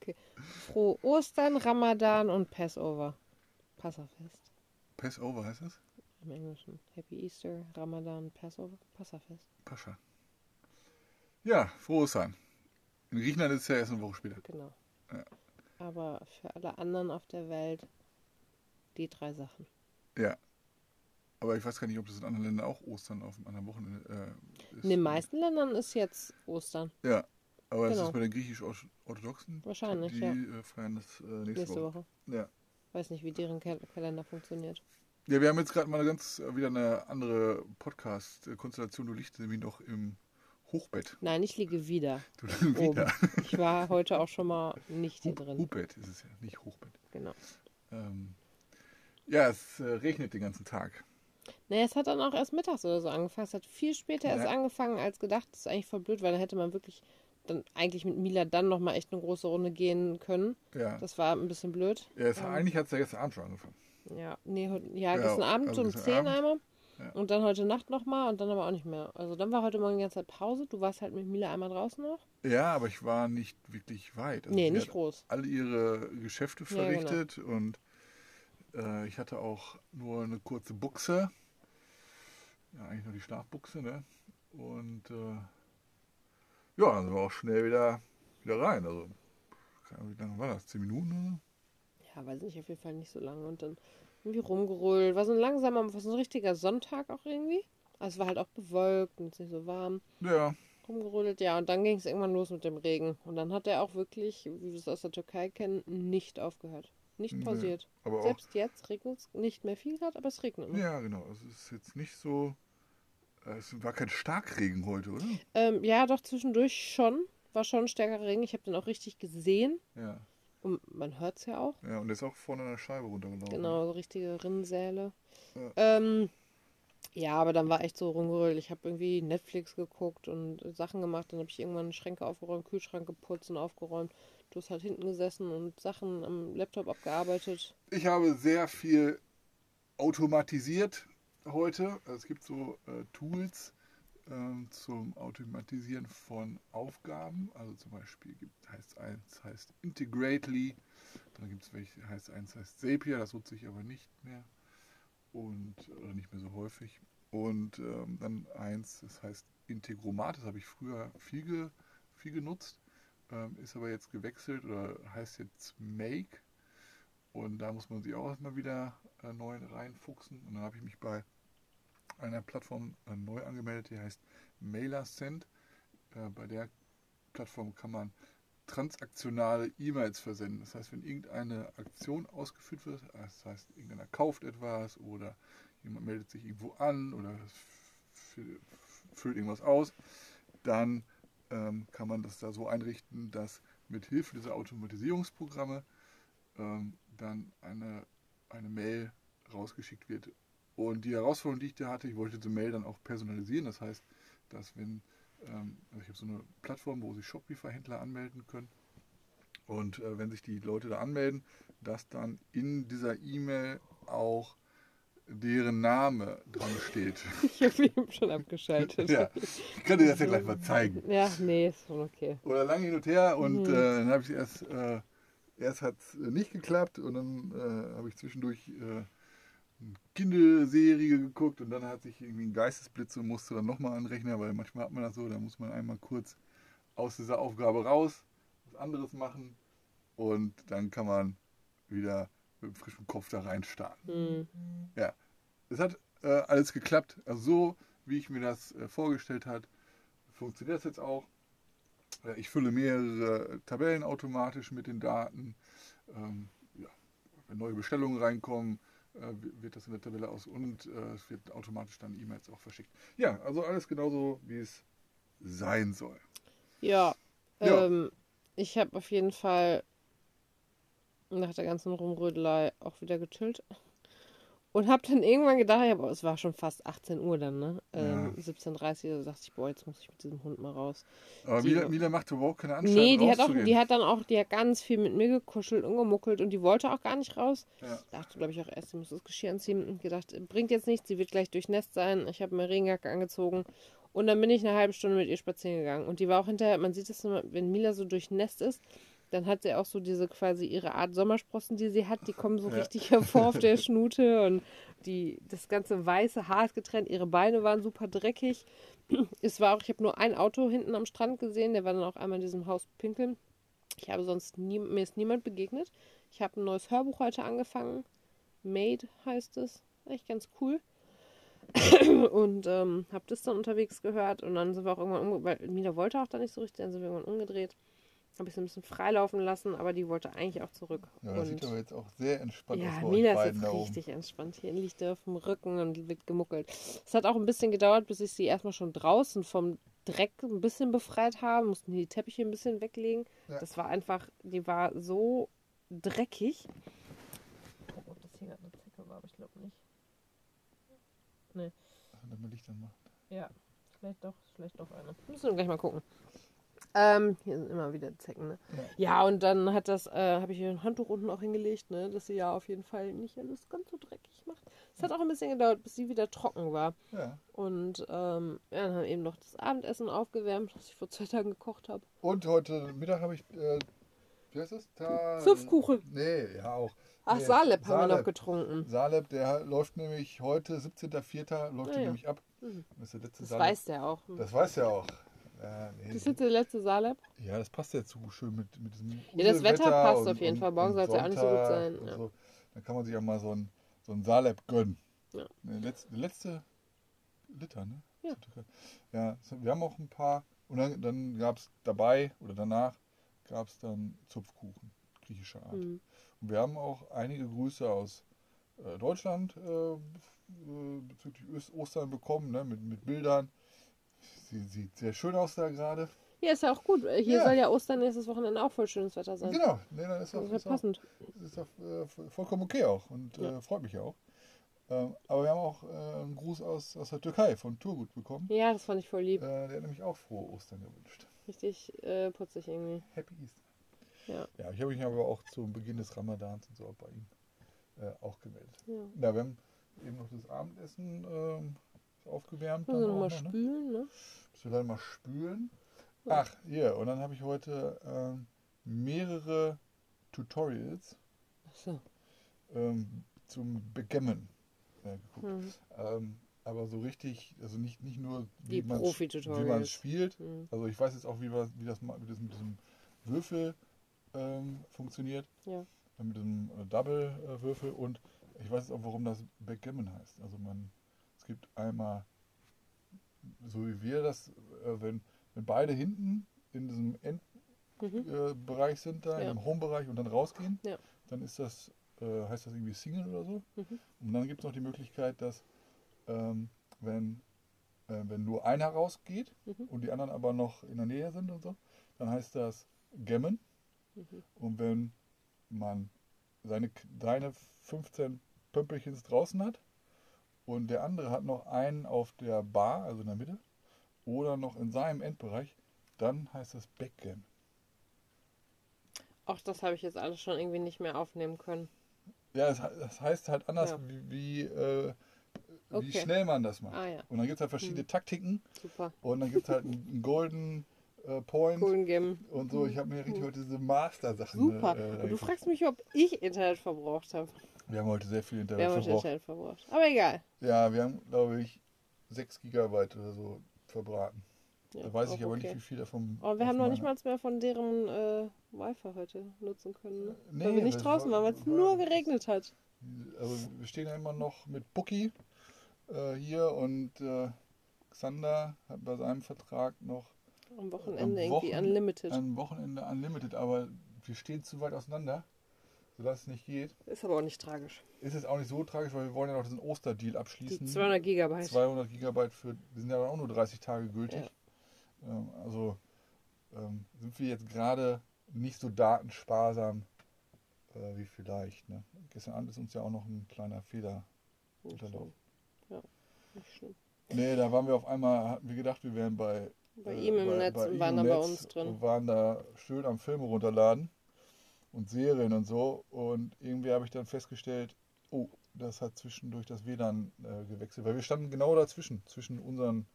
Okay. Frohe Ostern, Ramadan und Passover. Passafest Passover heißt das? im Englischen. Happy Easter, Ramadan, Passover, Passafest. Pascha. Ja, frohes sein. In Griechenland ist es ja erst eine Woche später. Genau. Ja. Aber für alle anderen auf der Welt die drei Sachen. Ja. Aber ich weiß gar nicht, ob das in anderen Ländern auch Ostern auf einem anderen Wochenende äh, ist. In den meisten Ländern ist jetzt Ostern. Ja. Aber Genau. ist bei den griechisch-orthodoxen. Wahrscheinlich, die ja. äh, feiern das äh, nächste, Nächste Woche. Woche. Ja. Weiß nicht, wie deren Kal Kalender funktioniert. Ja, wir haben jetzt gerade mal eine ganz äh, wieder eine andere Podcast-Konstellation. Du liegst nämlich noch im Hochbett. Nein, ich liege wieder. Du Oben. wieder. Ich war heute auch schon mal nicht hier drin. Hubbett ist es ja, nicht Hochbett. Genau. Ähm, ja, es äh, regnet den ganzen Tag. Naja, es hat dann auch erst mittags oder so angefangen. Es hat viel später erst Ja. angefangen als gedacht. Das ist eigentlich voll blöd, weil dann hätte man wirklich dann eigentlich mit Mila dann nochmal echt eine große Runde gehen können. Ja, Das war ein bisschen blöd. ja es, ähm, eigentlich hat es ja gestern Abend schon angefangen. Ja, nee, ja, Ja, gestern Abend also um gestern 10 Abend. einmal. Ja. Und dann heute Nacht nochmal und dann aber auch nicht mehr. Also dann war heute Morgen die ganze Zeit Pause. Du warst halt mit Mila einmal draußen noch. Ja, aber ich war nicht wirklich weit. Also nee, nicht groß. alle ihre Geschäfte Ja, genau. verrichtet und äh, ich hatte auch nur eine kurze Buchse. Ja, eigentlich nur die Schlafbuchse, ne? Und äh, ja, dann sind wir auch schnell wieder, wieder rein. Also, keine Ahnung, wie lange war das? Zehn Minuten oder? Ja, weiß nicht, auf jeden Fall nicht so lange. Und dann irgendwie rumgerollt. War so ein langsamer, war so ein richtiger Sonntag auch irgendwie. Also es war halt auch bewölkt und es ist nicht so warm. Ja, Rumgerollt, ja. Und dann ging es irgendwann los mit dem Regen. Und dann hat er auch wirklich, wie wir es aus der Türkei kennen, nicht aufgehört. Nicht Nee, pausiert. aber Selbst jetzt regnet es nicht mehr viel gerade, aber es regnet noch. Ja, genau. Es ist jetzt nicht so. äh, Es war kein Starkregen heute, oder? Ähm, ja, doch zwischendurch schon. War schon ein stärkerer Regen. Ich habe den auch richtig gesehen. Ja. Und man hört es ja auch. Ja, und der ist auch vorne an der Scheibe runtergelaufen. Genau, so richtige Rinnensäle. Ja. Ähm, ja, aber dann war echt so rumgerollt. Ich habe irgendwie Netflix geguckt und Sachen gemacht. Dann habe ich irgendwann Schränke aufgeräumt, Kühlschrank geputzt und aufgeräumt. Du hast halt hinten gesessen und Sachen am Laptop abgearbeitet. Ich habe sehr viel automatisiert heute. Also es gibt so äh, Tools ähm, zum Automatisieren von Aufgaben. Also zum Beispiel gibt, heißt eins heißt Integrately, dann gibt es welche, heißt eins heißt Zapier, das nutze ich aber nicht mehr und oder nicht mehr so häufig. Und ähm, dann eins, das heißt Integromat, das habe ich früher viel, ge, viel genutzt, ähm, ist aber jetzt gewechselt oder heißt jetzt Make. Und da muss man sich auch erstmal wieder äh, neu reinfuchsen. Und dann habe ich mich bei einer Plattform äh, neu angemeldet, die heißt MailerSend. Äh, bei der Plattform kann man transaktionale E-Mails versenden. Das heißt, wenn irgendeine Aktion ausgeführt wird, das heißt, irgendeiner kauft etwas oder jemand meldet sich irgendwo an oder fü- füllt irgendwas aus, dann ähm, kann man das da so einrichten, dass mit Hilfe dieser Automatisierungsprogramme ähm, dann eine, eine Mail rausgeschickt wird. Und die Herausforderung, die ich da hatte, ich wollte diese Mail dann auch personalisieren. Das heißt, dass wenn, ähm, also ich habe so eine Plattform, wo sich Shopify-Händler anmelden können. Und äh, wenn sich die Leute da anmelden, dass dann in dieser E-Mail auch deren Name dran steht. Ich habe ihn schon abgeschaltet. ja, ich kann dir das ja gleich mal zeigen. Ja, nee, ist schon okay. Oder lange hin und her und Mhm. äh, dann habe ich erst, äh, erst hat es nicht geklappt und dann äh, habe ich zwischendurch äh, eine Kinderserie geguckt und dann hat sich irgendwie ein Geistesblitz und musste dann nochmal anrechnen, weil manchmal hat man das so, da muss man einmal kurz aus dieser Aufgabe raus, was anderes machen und dann kann man wieder mit frischem Kopf da reinstarten. Hm. Ja, es hat äh, alles geklappt. Also so, wie ich mir das äh, vorgestellt habe, funktioniert das jetzt auch. Äh, ich fülle mehrere Tabellen automatisch mit den Daten. Ähm, ja, wenn neue Bestellungen reinkommen, äh, wird das in der Tabelle aus und äh, es wird automatisch dann E-Mails auch verschickt. Ja, also alles genauso, wie es sein soll. Ja, Ja. Ähm, ich habe auf jeden Fall nach der ganzen Rumrödelei auch wieder gechillt. Und habe dann irgendwann gedacht, ja, boah, es war schon fast 18 Uhr dann, ne? Ähm, 17.30 Uhr, da dachte ich, boah, jetzt muss ich mit diesem Hund mal raus. Aber Die- Mila, Mila macht überhaupt keine Anstalten Nee, die hat, auch, die hat dann auch, die hat ganz viel mit mir gekuschelt und gemuckelt und die wollte auch gar nicht raus. Ja. Dachte, glaube ich, auch erst, sie muss das Geschirr anziehen und gedacht, bringt jetzt nichts, sie wird gleich durchnässt sein. Ich habe mir Regenjacke angezogen Und dann bin ich eine halbe Stunde mit ihr spazieren gegangen. Und die war auch hinterher, man sieht das immer, wenn Mila so durchnässt ist, dann hat sie auch so diese quasi ihre Art Sommersprossen, die sie hat, die kommen so Ja. richtig hervor auf der Schnute und die, das ganze weiße Haar ist getrennt, ihre Beine waren super dreckig. Es war auch, ich habe nur ein Auto hinten am Strand gesehen, der war dann auch einmal in diesem Haus pinkeln. Ich habe sonst nie, mir ist niemand begegnet. Ich habe ein neues Hörbuch heute angefangen. Made heißt es. Echt ganz cool. und ähm, habe das dann unterwegs gehört und dann sind wir auch irgendwann umge weil Mila wollte auch da nicht so richtig, dann sind wir irgendwann umgedreht. Habe ich sie ein bisschen freilaufen lassen, aber die wollte eigentlich auch zurück. Ja, das und sieht aber jetzt auch sehr entspannt aus ja, Mila ist jetzt richtig entspannt. Hier liegt er auf dem Rücken und wird gemuckelt. Es hat auch ein bisschen gedauert, bis ich sie erstmal schon draußen vom Dreck ein bisschen befreit habe. Mussten die Teppiche ein bisschen weglegen. Ja. Das war einfach, die war so dreckig. Ich guck, ob das hier gerade eine Zecke war, aber ich glaube nicht. Damit man Licht anmacht. Ja, vielleicht doch, vielleicht doch eine. Müssen wir gleich mal gucken. Ähm, hier sind immer wieder Zecken, ne? Ja, und dann hat das, äh, habe ich hier ein Handtuch unten auch hingelegt, ne? Dass sie ja auf jeden Fall nicht alles ganz so dreckig macht. Es hat auch ein bisschen gedauert, bis sie wieder trocken war. Ja. Und ähm, ja, dann haben wir eben noch das Abendessen aufgewärmt, was ich vor zwei Tagen gekocht habe. Und heute Mittag habe ich, äh, wie heißt das? Ta Zupfkuchen. Nee, ja auch. Ach, Nee, Salep haben wir noch getrunken. Salep, der läuft nämlich heute, 17.04. läuft der ja. nämlich ab. Mhm. Das ist der letzte Das Salep. weiß der auch. Das weiß er auch. Ja, nee. Das ist jetzt der letzte Salep. ja, das passt jetzt so schön mit, mit diesem Ja, das Wetter passt und- auf jeden und- Fall. Morgen soll es ja auch nicht so gut sein, ja. So. Dann kann man sich auch mal so ein, so ein Salep gönnen. Ja. Der letzte, letzte Liter, ne? Ja. Ja, wir haben auch ein paar. Und dann, dann gab es dabei oder danach gab es dann Zupfkuchen, griechischer Art. Mhm. Und wir haben auch einige Grüße aus äh, Deutschland äh, äh, bezüglich Ostern bekommen, ne? mit, mit Bildern. Sie sieht sehr schön aus da gerade. Ja, ist ja auch gut. Hier Ja. soll ja Ostern nächstes Wochenende auch voll schönes Wetter sein. Genau, nee, dann ist Das auch, ist ja ist auch, passend. ist auch äh, vollkommen okay auch und Ja. äh, freut mich auch. Ähm, aber wir haben auch äh, einen Gruß aus, aus der Türkei von Turgut bekommen. Ja, das fand ich voll lieb. Äh, der hat nämlich auch frohe Ostern gewünscht. Richtig äh, putzig irgendwie. Happy Easter. Ja. Ja, ich habe mich aber auch zum Beginn des Ramadans und so auch bei ihm äh, auch gemeldet. Ja. Ja, wir haben eben noch das Abendessen ähm, aufgewärmt. Müssen wir dann auch nochmal noch, ne? spülen, ne? Müssen wir dann mal spülen. Ja. Ach, hier, und dann habe ich heute ähm, mehrere Tutorials Achso. ähm, zum Begemmen äh, geguckt. Hm. Ähm, aber so richtig, also nicht, nicht nur Die wie man Profi-Tutorials. wie man spielt. Hm. Also ich weiß jetzt auch, wie, wir- wie das ma- mit diesem, Würfel ähm, funktioniert. Ja. Äh, Mit diesem äh, Double-Würfel und ich weiß jetzt auch, warum das Backgammon heißt. Also man, es gibt einmal, so wie wir das, äh, wenn, wenn beide hinten in diesem Mhm. Endbereich sind, da Ja. im Home-Bereich und dann rausgehen, Ja. dann ist das, äh, heißt das irgendwie Single oder so. Mhm. Und dann gibt es noch die Möglichkeit, dass ähm, wenn, äh, wenn nur einer rausgeht Mhm. und die anderen aber noch in der Nähe sind und so, dann heißt das Gammon. Mhm. Und wenn man seine, seine 15 Pömpelchens draußen hat und der andere hat noch einen auf der Bar, also in der Mitte, oder noch in seinem Endbereich, dann heißt das Backgammon. Auch das habe ich jetzt alles schon irgendwie nicht mehr aufnehmen können. Ja, das, das heißt halt anders, Ja. wie, wie, äh, wie Okay. schnell man das macht. Ah ja, Und dann gibt es halt verschiedene Hm. Taktiken super. und dann gibt es halt einen, Golden äh, Point Golden Game. und so. Ich habe mir richtig heute diese Master-Sachen. Super. Äh, Und du fragst mich, ob ich Internet verbraucht habe. Wir haben heute sehr viel Wir Internet haben heute verbraucht. Internet verbraucht. Aber egal. Ja, wir haben, glaube ich, 6 Gigabyte oder so verbraten. Ja, da weiß ich aber okay. nicht, wie viel davon. Aber wir haben noch nicht mal mehr von deren äh, Wi-Fi heute nutzen können. Ne? Nee, weil wir nicht draußen war- waren, weil es nur geregnet hat. Also wir stehen ja immer noch mit Bookie äh, hier und äh, Xander hat bei seinem Vertrag noch Am Wochenende Am irgendwie Wochen- unlimited. am Wochenende Unlimited, aber wir stehen zu weit auseinander, sodass es nicht geht. Ist aber auch nicht tragisch. Ist es auch nicht so tragisch, weil wir wollen ja noch diesen Osterdeal Die abschließen. 200 Gigabyte. 200 Gigabyte für, die sind ja auch nur 30 Tage gültig. Ähm, also ähm, sind wir jetzt gerade nicht so datensparsam äh, wie vielleicht. Ne? Gestern Abend ist uns ja auch noch ein kleiner Fehler unterlaufen. Ja, nicht schlimm. Nee, da waren wir auf einmal, hatten wir gedacht, wir wären bei, Bei äh, ihm im Netz bei und waren dann bei uns drin. Und waren da schön am Filme runterladen und Serien und so. Und irgendwie habe ich dann festgestellt, oh, das hat zwischendurch das WLAN äh, gewechselt, weil wir standen genau dazwischen, zwischen unseren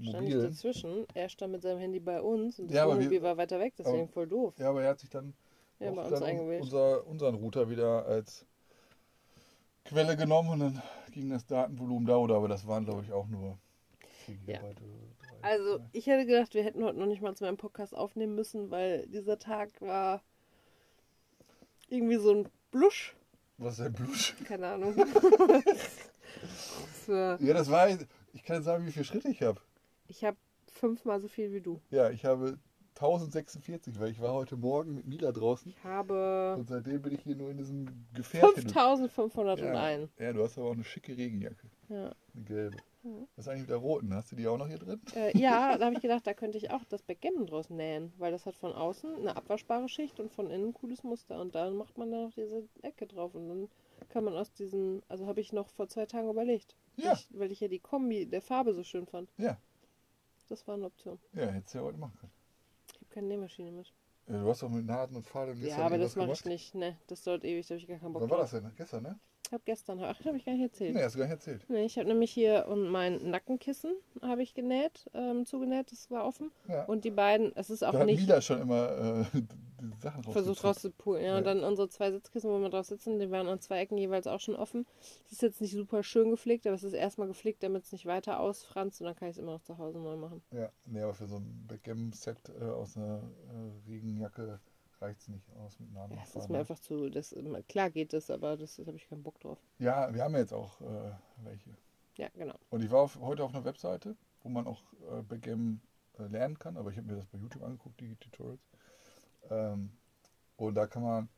stand ich mobilen. dazwischen. Er stand mit seinem Handy bei uns und das Ja, Wohnmobil wir- war weiter weg, deswegen aber- voll doof. Ja, aber er hat sich dann, Ja, auch dann unser, unseren Router wieder als Quelle genommen und dann ging das Datenvolumen da, oder aber das waren glaube ich auch nur 4 Ja. Oder. Also, ich hätte gedacht, wir hätten heute noch nicht mal zu meinem Podcast aufnehmen müssen, weil dieser Tag war irgendwie so ein Blusch. Was ist denn Blusch? Keine Ahnung. Das war- Ja, das war, ich kann sagen, wie viele Schritte ich habe. ich habe fünfmal so viel wie du. Ja, ich habe 1046, weil ich war heute Morgen mit Mila draußen Ich habe und seitdem bin ich hier nur in diesem Gefährt. hin und- 5501. Ja, ja, du hast aber auch eine schicke Regenjacke, Ja. eine gelbe. Mhm. Was ist eigentlich mit der roten? Hast du die auch noch hier drin? Äh, ja, da habe ich gedacht, da könnte ich auch das Backgammon draus nähen, weil das hat von außen eine abwaschbare Schicht und von innen ein cooles Muster. Und dann macht man da noch diese Ecke drauf und dann kann man aus diesem, also habe ich noch vor zwei Tagen überlegt, Ja. ich, weil ich ja die Kombi der Farbe so schön fand. Ja. Das war eine Option. Ja, hättest du ja heute machen können. Keine Nähmaschine mit. Ja, du hast doch mit Nadeln und Faden gestern ja, aber das irgendwas mache ich nicht. Ne, das dauert ewig, da habe ich gar keinen Bock Wann war drauf. das denn? Gestern, ne? Ich habe gestern, ach, habe ich gar nicht erzählt. Nee, hast du gar nicht erzählt. Nee, ich habe nämlich hier und mein Nackenkissen habe ich genäht, ähm, zugenäht, das war offen. Ja. Und die beiden, es ist auch da nicht Mila schon immer äh, die Sachen versucht rauszupulen. Ja, Ja. und dann unsere zwei Sitzkissen, wo wir drauf sitzen, die waren an zwei Ecken jeweils auch schon offen. Es ist jetzt nicht super schön gepflegt, aber es ist erstmal gepflegt, damit es nicht weiter ausfranst und dann kann ich es immer noch zu Hause neu machen. Ja, nee, aber für so ein Backgammon-Set äh, aus einer äh, Regenjacke reicht es nicht aus mit Nadeln Ja, es ist mir einfach zu, das, klar geht das, aber das, das habe ich keinen Bock drauf. Ja, wir haben ja jetzt auch äh, welche. Ja, genau. Und ich war auf, heute auf einer Webseite, wo man auch äh, Backgammon äh, lernen kann, aber ich habe mir das bei YouTube angeguckt, die Tutorials. Ähm, und da kann man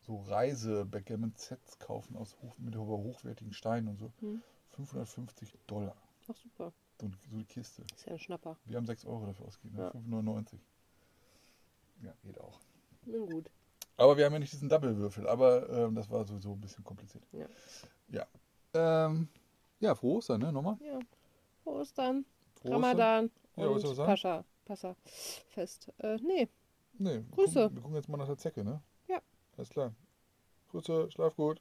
so Reise-Backgammon-Sets kaufen aus hoch, mit hochwertigen Steinen und so. Hm. 550 Dollar. Ach super, So, so eine Kiste. ist ja ein Schnapper. Wir haben 6 Euro dafür ausgegeben, Ja. ne? 5,99. Ja, geht auch. Nun gut. Aber wir haben ja nicht diesen Double-Würfel, aber ähm, das war sowieso ein bisschen kompliziert. Ja. Ja. Ähm, ja, frohe Ostern, ne? Nochmal. Ja. Ostern, Frohe Ramadan Ja, was und sagen? Pascha. Passa. Fest. Äh, nee, Nee, wir Grüße. Gucken, wir gucken jetzt mal nach der Zecke, ne? Ja. Alles klar. Grüße, schlaf gut.